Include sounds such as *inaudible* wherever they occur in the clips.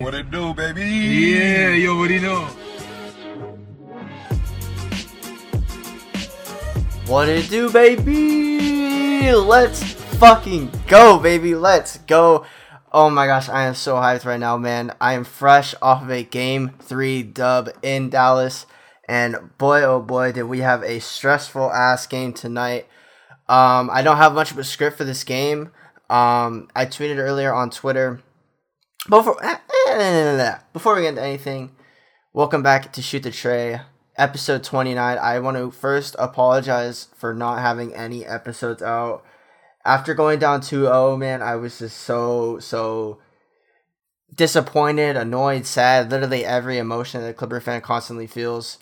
What it do, baby? Yeah, you already know. What it do, baby? Let's fucking go, baby. Let's go. Oh my gosh, I am so hyped right now, man. I am fresh off of a game three dub in Dallas. And boy, oh boy, did we have a stressful ass game tonight. Um, I don't have much of a script for this game. Um, I tweeted earlier on Twitter. Before, eh, eh, eh, before we get into anything, welcome back to Shoot the Tray, episode 29. I want to first apologize for not having any episodes out. After going down 2 0, man, I was just so, so disappointed, annoyed, sad. Literally every emotion that a Clipper fan constantly feels.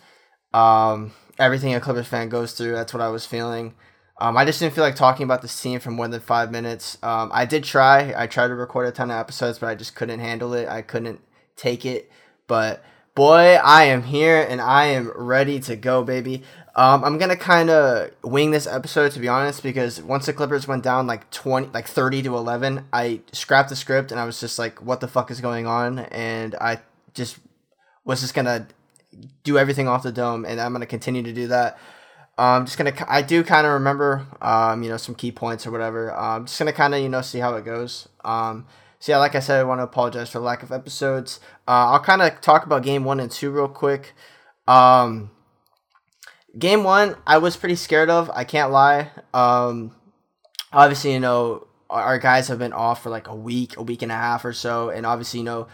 Um, everything a Clippers fan goes through, that's what I was feeling. Um, I just didn't feel like talking about the scene for more than five minutes. Um, I did try. I tried to record a ton of episodes, but I just couldn't handle it. I couldn't take it. But boy, I am here and I am ready to go, baby. Um, I'm gonna kind of wing this episode to be honest, because once the Clippers went down like twenty, like thirty to eleven, I scrapped the script and I was just like, "What the fuck is going on?" And I just was just gonna do everything off the dome, and I'm gonna continue to do that. I'm just gonna. I do kind of remember, um, you know, some key points or whatever. I'm just gonna kind of, you know, see how it goes. Um, so yeah, like I said, I want to apologize for the lack of episodes. Uh, I'll kind of talk about game one and two real quick. Um, game one, I was pretty scared of. I can't lie. Um, obviously, you know, our guys have been off for like a week, a week and a half or so, and obviously, you know,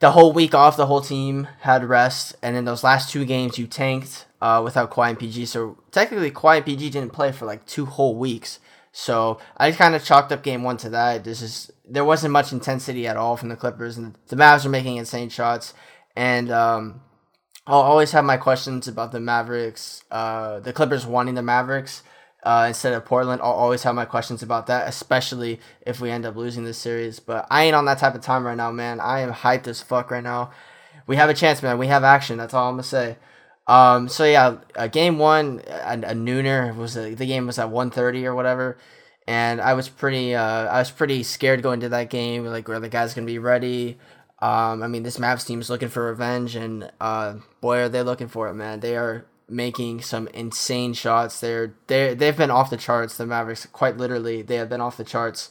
the whole week off, the whole team had rest, and in those last two games, you tanked uh, without and PG. So technically, and PG didn't play for like two whole weeks. So I kind of chalked up game one to that. This is there wasn't much intensity at all from the Clippers, and the Mavs are making insane shots. And um, I'll always have my questions about the Mavericks, uh, the Clippers wanting the Mavericks uh, instead of Portland. I'll always have my questions about that, especially if we end up losing this series. But I ain't on that type of time right now, man. I am hyped as fuck right now. We have a chance, man. We have action. That's all I'm gonna say. Um, so yeah, uh, game one, a, a nooner was a, the game was at 1.30 or whatever, and I was pretty uh, I was pretty scared going to that game. Like, where the guys gonna be ready? Um, I mean, this Mavs team is looking for revenge, and uh, boy, are they looking for it, man. They are making some insane shots. They're they they've been off the charts. The Mavericks, quite literally, they have been off the charts.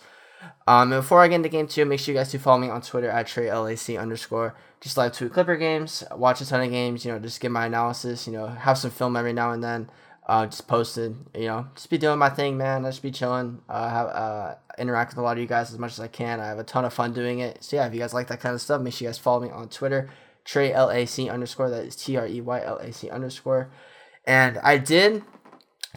Um, and before I get into game two, make sure you guys do follow me on Twitter at TreyLAC underscore. Just live tweet Clipper games, watch a ton of games, you know, just get my analysis, you know, have some film every now and then. Uh, just posted, you know, just be doing my thing, man. I just be chilling. Uh, have uh, interact with a lot of you guys as much as I can. I have a ton of fun doing it. So yeah, if you guys like that kind of stuff, make sure you guys follow me on Twitter, Trey L A C underscore. That is T R E Y L A C underscore. And I did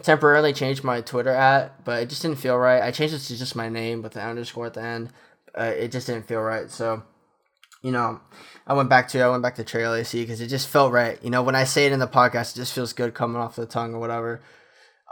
temporarily change my Twitter at, but it just didn't feel right. I changed it to just my name with the underscore at the end. Uh, it just didn't feel right. So, you know, I went back to I went back to TreyLAC because it just felt right. You know, when I say it in the podcast, it just feels good coming off the tongue or whatever.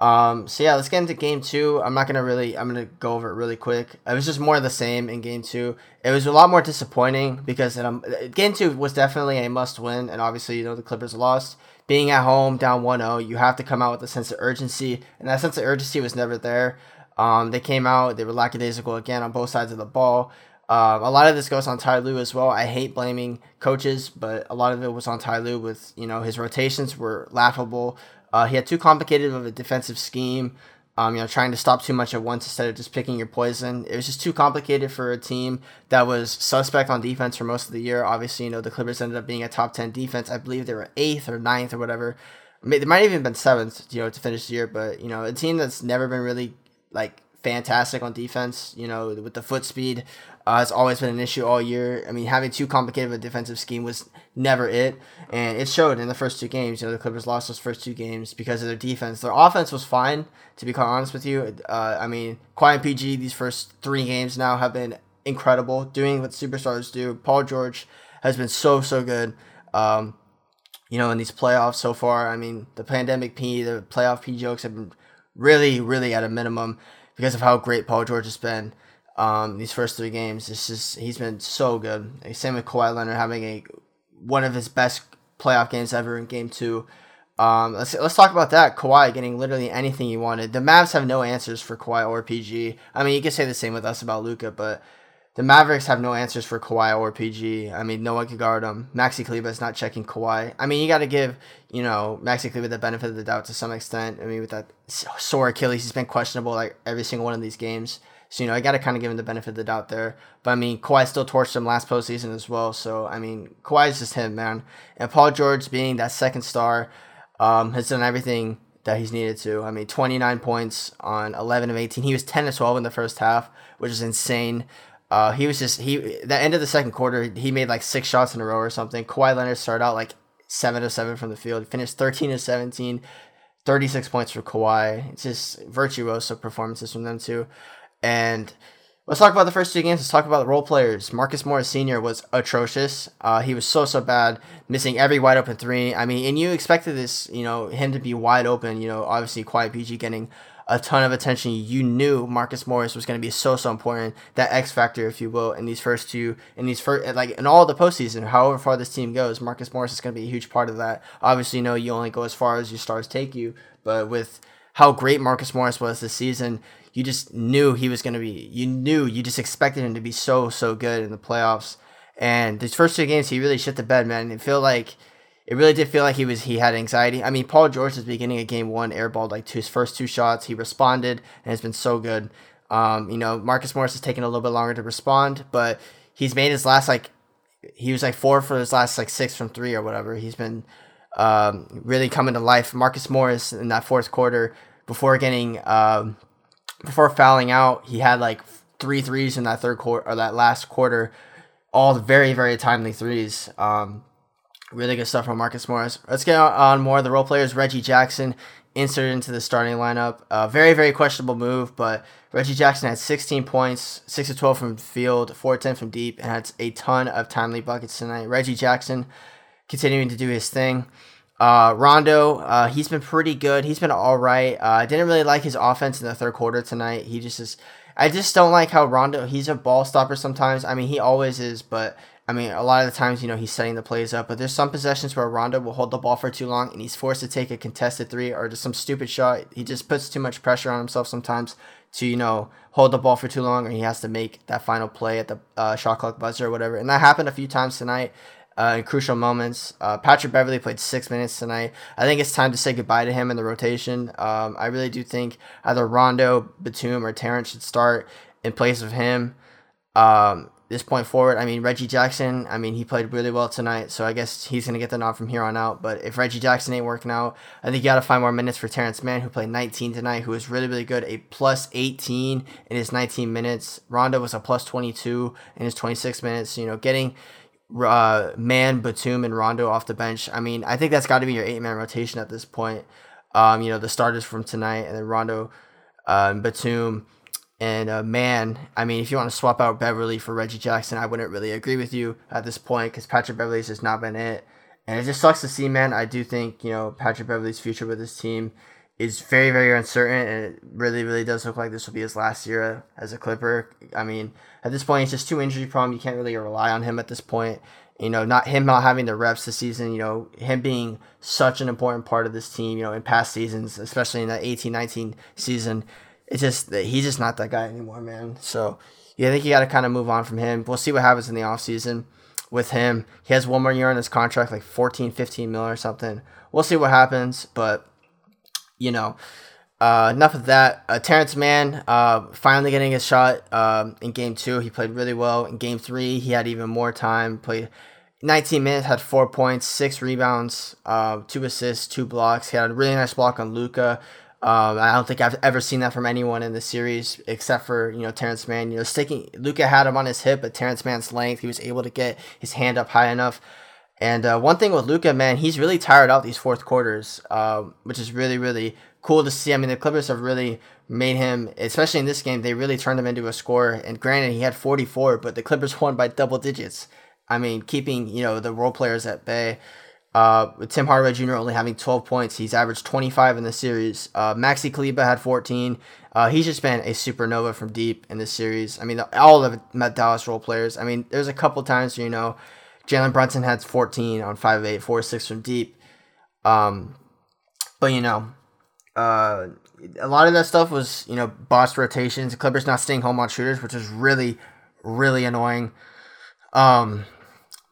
Um, so yeah, let's get into game two. I'm not gonna really, I'm gonna go over it really quick. It was just more of the same in game two. It was a lot more disappointing because it, um, game two was definitely a must win, and obviously you know the Clippers lost being at home down 1-0, you have to come out with a sense of urgency, and that sense of urgency was never there. Um, they came out, they were lackadaisical again on both sides of the ball. Um, a lot of this goes on Ty Lue as well. I hate blaming coaches, but a lot of it was on Ty Lue with, you know, his rotations were laughable. Uh, he had too complicated of a defensive scheme um, you know, trying to stop too much at once instead of just picking your poison. It was just too complicated for a team that was suspect on defense for most of the year. Obviously, you know, the Clippers ended up being a top 10 defense. I believe they were eighth or ninth or whatever. They might have even been seventh, you know, to finish the year. But, you know, a team that's never been really, like, fantastic on defense, you know, with the foot speed uh, has always been an issue all year. I mean, having too complicated of a defensive scheme was never it, and it showed in the first two games. You know, the Clippers lost those first two games because of their defense. Their offense was fine, to be quite honest with you. Uh, I mean, and PG these first three games now have been incredible, doing what superstars do. Paul George has been so so good. Um, you know, in these playoffs so far, I mean, the pandemic P, the playoff P jokes have been really, really at a minimum because of how great Paul George has been um, these first three games. It's just he's been so good. Same with Kawhi Leonard having a one of his best playoff games ever in Game Two. Um, let's let's talk about that. Kawhi getting literally anything he wanted. The Mavs have no answers for Kawhi or PG. I mean, you could say the same with us about Luka, but the Mavericks have no answers for Kawhi or PG. I mean, no one can guard them. Maxi Kleber is not checking Kawhi. I mean, you got to give you know Maxi Kleber the benefit of the doubt to some extent. I mean, with that sore Achilles, he's been questionable like every single one of these games. So you know, I got to kind of give him the benefit of the doubt there. But I mean, Kawhi still torched him last postseason as well. So I mean, Kawhi is just him, man. And Paul George being that second star, um, has done everything that he's needed to. I mean, 29 points on 11 of 18. He was 10 to 12 in the first half, which is insane. Uh, he was just he the end of the second quarter. He made like six shots in a row or something. Kawhi Leonard started out like seven to seven from the field. Finished 13 to 17, 36 points for Kawhi. It's just virtuoso performances from them too. And let's talk about the first two games. Let's talk about the role players. Marcus Morris Sr. was atrocious. Uh, he was so so bad, missing every wide open three. I mean, and you expected this, you know, him to be wide open. You know, obviously Kawhi PG getting a ton of attention. You knew Marcus Morris was going to be so so important, that X factor, if you will, in these first two, in these first like in all the postseason. However far this team goes, Marcus Morris is going to be a huge part of that. Obviously, you know you only go as far as your stars take you, but with how great Marcus Morris was this season, you just knew he was going to be. You knew you just expected him to be so so good in the playoffs. And these first two games, he really shit the bed, man. It felt like it really did feel like he was he had anxiety. I mean, Paul George is beginning of game one airballed like his first two shots. He responded and has been so good. Um, you know, Marcus Morris has taken a little bit longer to respond, but he's made his last like he was like four for his last like six from three or whatever. He's been um, really coming to life. Marcus Morris in that fourth quarter before getting um, before fouling out, he had like three threes in that third quarter or that last quarter, all very very timely threes. Um, Really good stuff from Marcus Morris. Let's get on more of the role players. Reggie Jackson inserted into the starting lineup. Uh, very, very questionable move, but Reggie Jackson had 16 points, 6 of 12 from field, 4 10 from deep, and had a ton of timely buckets tonight. Reggie Jackson continuing to do his thing. Uh, Rondo, uh, he's been pretty good. He's been all right. Uh, I didn't really like his offense in the third quarter tonight. He just is. I just don't like how Rondo. He's a ball stopper sometimes. I mean, he always is, but I mean, a lot of the times, you know, he's setting the plays up, but there's some possessions where Rondo will hold the ball for too long and he's forced to take a contested three or just some stupid shot. He just puts too much pressure on himself sometimes to, you know, hold the ball for too long or he has to make that final play at the uh, shot clock buzzer or whatever. And that happened a few times tonight uh, in crucial moments. Uh, Patrick Beverley played six minutes tonight. I think it's time to say goodbye to him in the rotation. Um, I really do think either Rondo, Batum, or Terrence should start in place of him. Um, this point forward. I mean, Reggie Jackson, I mean, he played really well tonight, so I guess he's to get the nod from here on out. But if Reggie Jackson ain't working out, I think you got to find more minutes for Terrence Mann, who played 19 tonight, who was really, really good. A plus 18 in his 19 minutes. Rondo was a plus 22 in his 26 minutes. You know, getting uh, Mann, Batum, and Rondo off the bench. I mean, I think that's got to be your eight man rotation at this point. Um, you know, the starters from tonight, and then Rondo, uh, Batum, and uh, Mann, I mean, if you want to swap out Beverley for Reggie Jackson, I wouldn't really agree with you at this point because Patrick Beverley's just not been it. And it just sucks to see, man. I do think, you know, Patrick Beverley's future with this team is very, very uncertain. And it really, really does look like this will be his last year as a Clipper. I mean, at this point, he's just too injury prone. You can't really rely on him at this point. You know, not him not having the reps this season, you know, him being such an important part of this team, you know, in past seasons, especially in that 18 19 season it's just that he's just not that guy anymore, man. So yeah, I think you got to kind of move on from him. We'll see what happens in the offseason with him. He has one more year on his contract, like 14, 15 mil or something. We'll see what happens, but you know, uh, enough of that. Uh, Terrence Mann uh, finally getting his shot um, in game two. He played really well. In game three, he had even more time. Played 19 minutes, had four points, six rebounds, uh, two assists, two blocks. He had a really nice block on Luka. Um, I don't think I've ever seen that from anyone in the series except for you know Terrence Mann. You know, sticking Luka had him on his hip, but Terrence Mann's length, he was able to get his hand up high enough. And uh, one thing with Luka, man, he's really tired out these fourth quarters, uh, which is really really cool to see. I mean, the Clippers have really made him, especially in this game, they really turned him into a scorer. And granted, he had 44, but the Clippers *laughs* won by double digits. I mean, keeping you know the role players at bay. Uh, with Tim Hardaway Jr. only having 12 points, he's averaged 25 in the series. Uh, Maxi Kleber had 14. Uh, he's just been a supernova from deep in this series. I mean, all of the Dallas role players. I mean, there's a couple times, you know, Jalen Brunson had 14 on 5 8, 4 6 from deep. Um, but, you know, uh, a lot of that stuff was, you know, boss rotations. Clippers not staying home on shooters, which is really, really annoying. Um,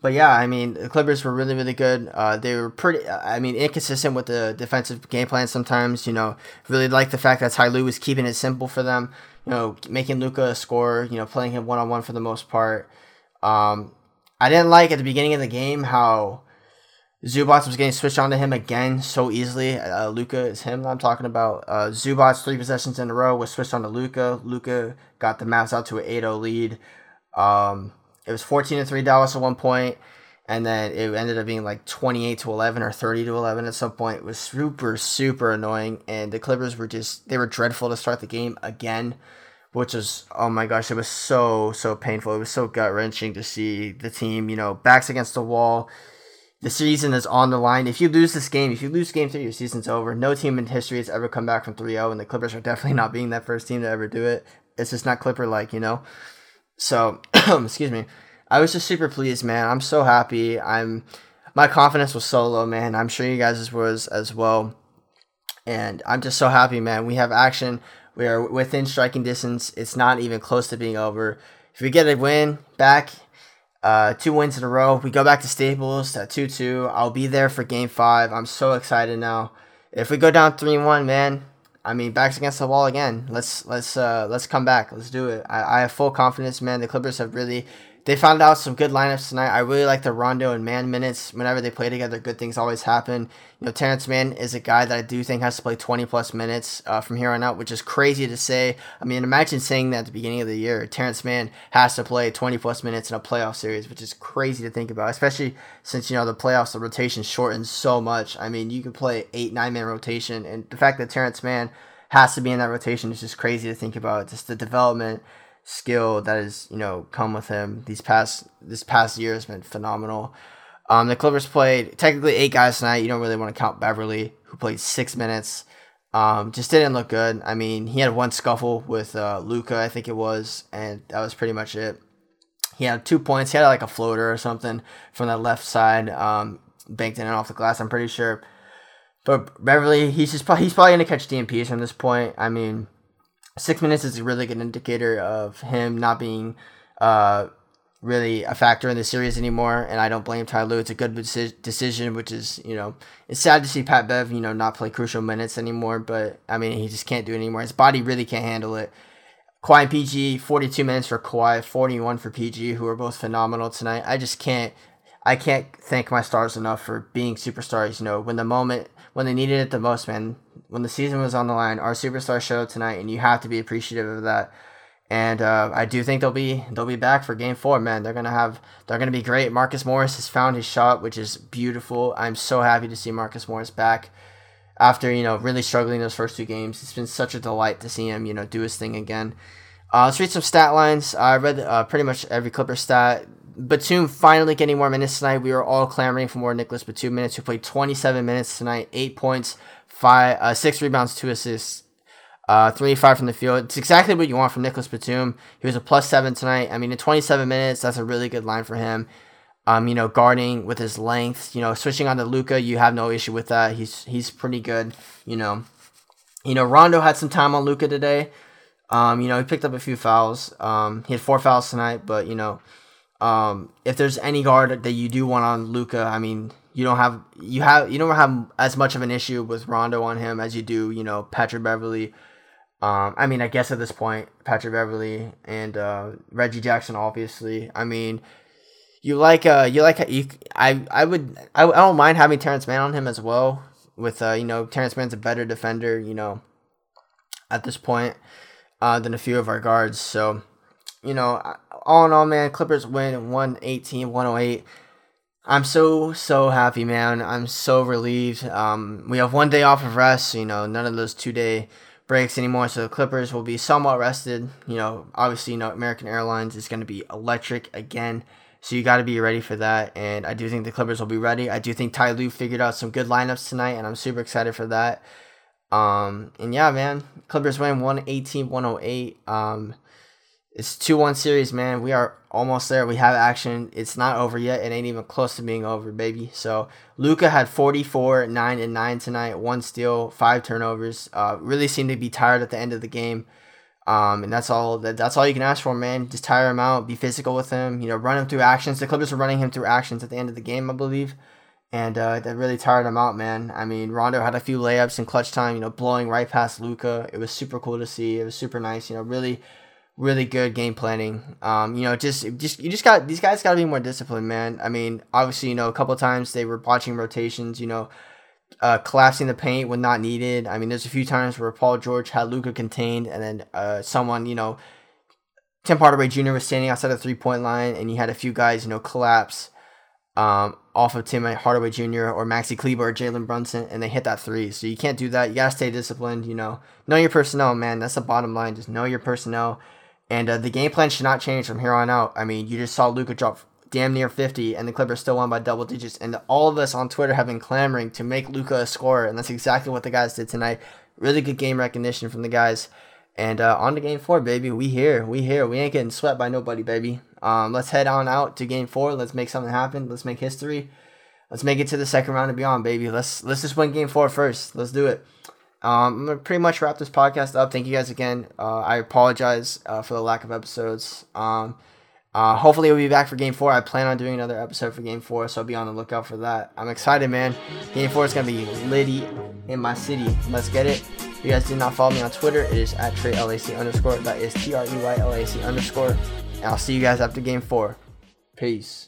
but yeah, I mean, the Clippers were really, really good. Uh, they were pretty, I mean, inconsistent with the defensive game plan sometimes. You know, really like the fact that Ty Lue was keeping it simple for them. You know, making Luka a scorer. You know, playing him one on one for the most part. Um, I didn't like at the beginning of the game how Zubac was getting switched onto him again so easily. Uh, Luka is him I'm talking about. Uh, Zubac three possessions in a row was switched onto Luka. Luka got the Mavs out to an 8-0 lead. Um, it was 14 to 3 Dallas at one point, and then it ended up being like 28 to 11 or 30 to 11 at some point. It was super super annoying, and the Clippers were just they were dreadful to start the game again, which was oh my gosh, it was so so painful. It was so gut wrenching to see the team, you know, backs against the wall. The season is on the line. If you lose this game, if you lose game three, your season's over. No team in history has ever come back from 3 0, and the Clippers are definitely not being that first team to ever do it. It's just not Clipper like, you know? So, *clears throat* excuse me. I was just super pleased, man. I'm so happy. I'm my confidence was so low, man. I'm sure you guys was as well. And I'm just so happy, man. We have action. We are within striking distance. It's not even close to being over. If we get a win back, uh, two wins in a row, we go back to Staples at 2 2. I'll be there for game five. I'm so excited now. If we go down 3 1, man, I mean, backs against the wall again. Let's let's uh let's come back. Let's do it. I, I have full confidence, man. The Clippers have really they found out some good lineups tonight. I really like the Rondo and Mann minutes. Whenever they play together, good things always happen. You know, Terrence Mann is a guy that I do think has to play 20 plus minutes uh, from here on out, which is crazy to say. I mean, imagine saying that at the beginning of the year. Terrence Mann has to play 20 plus minutes in a playoff series, which is crazy to think about, especially since, you know, the playoffs, the rotation shortens so much. I mean, you can play eight, nine man rotation, and the fact that Terrence Mann has to be in that rotation is just crazy to think about. Just the development skill that has you know come with him these past this past year has been phenomenal. Um, the Clippers played technically eight guys tonight. You don't really want to count Beverley, who played six minutes. Um, just didn't look good. I mean, he had one scuffle with uh, Luka, I think it was, and that was pretty much it. He had two points. He had like a floater or something from the left side, um, banked in and off the glass. I'm pretty sure. But Beverley, he's just he's probably gonna catch DNPs from this point. I mean, six minutes is a really good indicator of him not being uh, really a factor in the series anymore. And I don't blame Ty Lue. It's a good decision, which is, you know, it's sad to see Pat Bev, you know, not play crucial minutes anymore. But I mean, he just can't do it anymore. His body really can't handle it. Kawhi and PG, 42 minutes for Kawhi, 41 for PG, who are both phenomenal tonight. I just can't, I can't thank my stars enough for being superstars. You know, when the moment, when they needed it the most, man, when the season was on the line, our superstar showed tonight, and you have to be appreciative of that. And uh, I do think they'll be they'll be back for Game Four, man. They're gonna have they're gonna be great. Marcus Morris has found his shot, which is beautiful. I'm so happy to see Marcus Morris back after you know really struggling those first two games. It's been such a delight to see him you know do his thing again. Uh, let's read some stat lines. I read uh, pretty much every Clipper stat. Batum finally getting more minutes tonight. We were all clamoring for more Nicolas Batum minutes, who played 27 minutes tonight, eight points, five, uh, six rebounds, two assists, uh, three five from the field. It's exactly what you want from Nicolas Batum. He was a plus seven tonight. I mean, in 27 minutes, that's a really good line for him. Um, you know, guarding with his length, you know, switching on to Luka, you have no issue with that. He's he's pretty good. You know, you know, Rondo had some time on Luka today. Um, you know, he picked up a few fouls. Um, he had four fouls tonight, but you know, um, if there's any guard that you do want on Luka, I mean, you don't have you have you don't have as much of an issue with Rondo on him as you do, you know, Patrick Beverley. Um, I mean, I guess at this point, Patrick Beverley and uh, Reggie Jackson, obviously. I mean, you like uh, you like you. I I would I, I don't mind having Terrence Mann on him as well. With uh, you know, Terrence Mann's a better defender, you know, at this point, uh, than a few of our guards. So, you know, all in all, man, Clippers win 118, 108. I'm so so happy, man. I'm so relieved. Um, we have one day off of rest. You know, none of those two day breaks anymore. So the Clippers will be somewhat rested. You know, obviously, you know, American Airlines is going to be electric again. So you got to be ready for that. And I do think the Clippers will be ready. I do think Ty Lue figured out some good lineups tonight, and I'm super excited for that. Um, and yeah, man, Clippers win 118 108. Um, it's 2 1 series, man. We are almost there. We have action. It's not over yet. It ain't even close to being over, baby. So Luka had 44, 9 and 9 tonight, one steal, five turnovers. Uh, really seemed to be tired at the end of the game. Um, and that's all that, that's all you can ask for, man. Just tire him out, be physical with him, you know, run him through actions. The Clippers were running him through actions at the end of the game, I believe. And uh, that really tired him out, man. I mean, Rondo had a few layups in clutch time, you know, blowing right past Luka. It was super cool to see. It was super nice, you know, really, really good game planning. Um, you know, just just you just got these guys got to be more disciplined, man. I mean, obviously, you know, a couple times they were watching rotations, you know, uh, collapsing the paint when not needed. I mean, there's a few times where Paul George had Luka contained, and then uh, someone, you know, Tim Hardaway Jr. was standing outside the three point line, and he had a few guys, you know, collapse um, off of Tim Hardaway Jr. or Maxi Kleber or Jalen Brunson, and they hit that three. So you can't do that. You gotta stay disciplined. You know, know your personnel, man. That's the bottom line. Just know your personnel, and uh, the game plan should not change from here on out. I mean, you just saw Luka drop damn near 50, and the Clippers still won by double digits. And all of us on Twitter have been clamoring to make Luka a scorer, and that's exactly what the guys did tonight. Really good game recognition from the guys. And uh, on to game four, baby. We here. We here. We ain't getting swept by nobody, baby. Um, let's head on out to game four. Let's make something happen. Let's make history. Let's make it to the second round and beyond, baby. Let's let's just win game four first. Let's do it. Um, I'm gonna pretty much wrap this podcast up. Thank you guys again. Uh, I apologize uh, for the lack of episodes. Um, uh, hopefully, we'll be back for game four. I plan on doing another episode for game four, so I'll be on the lookout for that. I'm excited, man. Game four is to be litty in my city. Let's get it. If you guys did not follow me on Twitter, it is at TreyLAC underscore. That is T R E Y L A C underscore. And I'll see you guys after game four. Peace.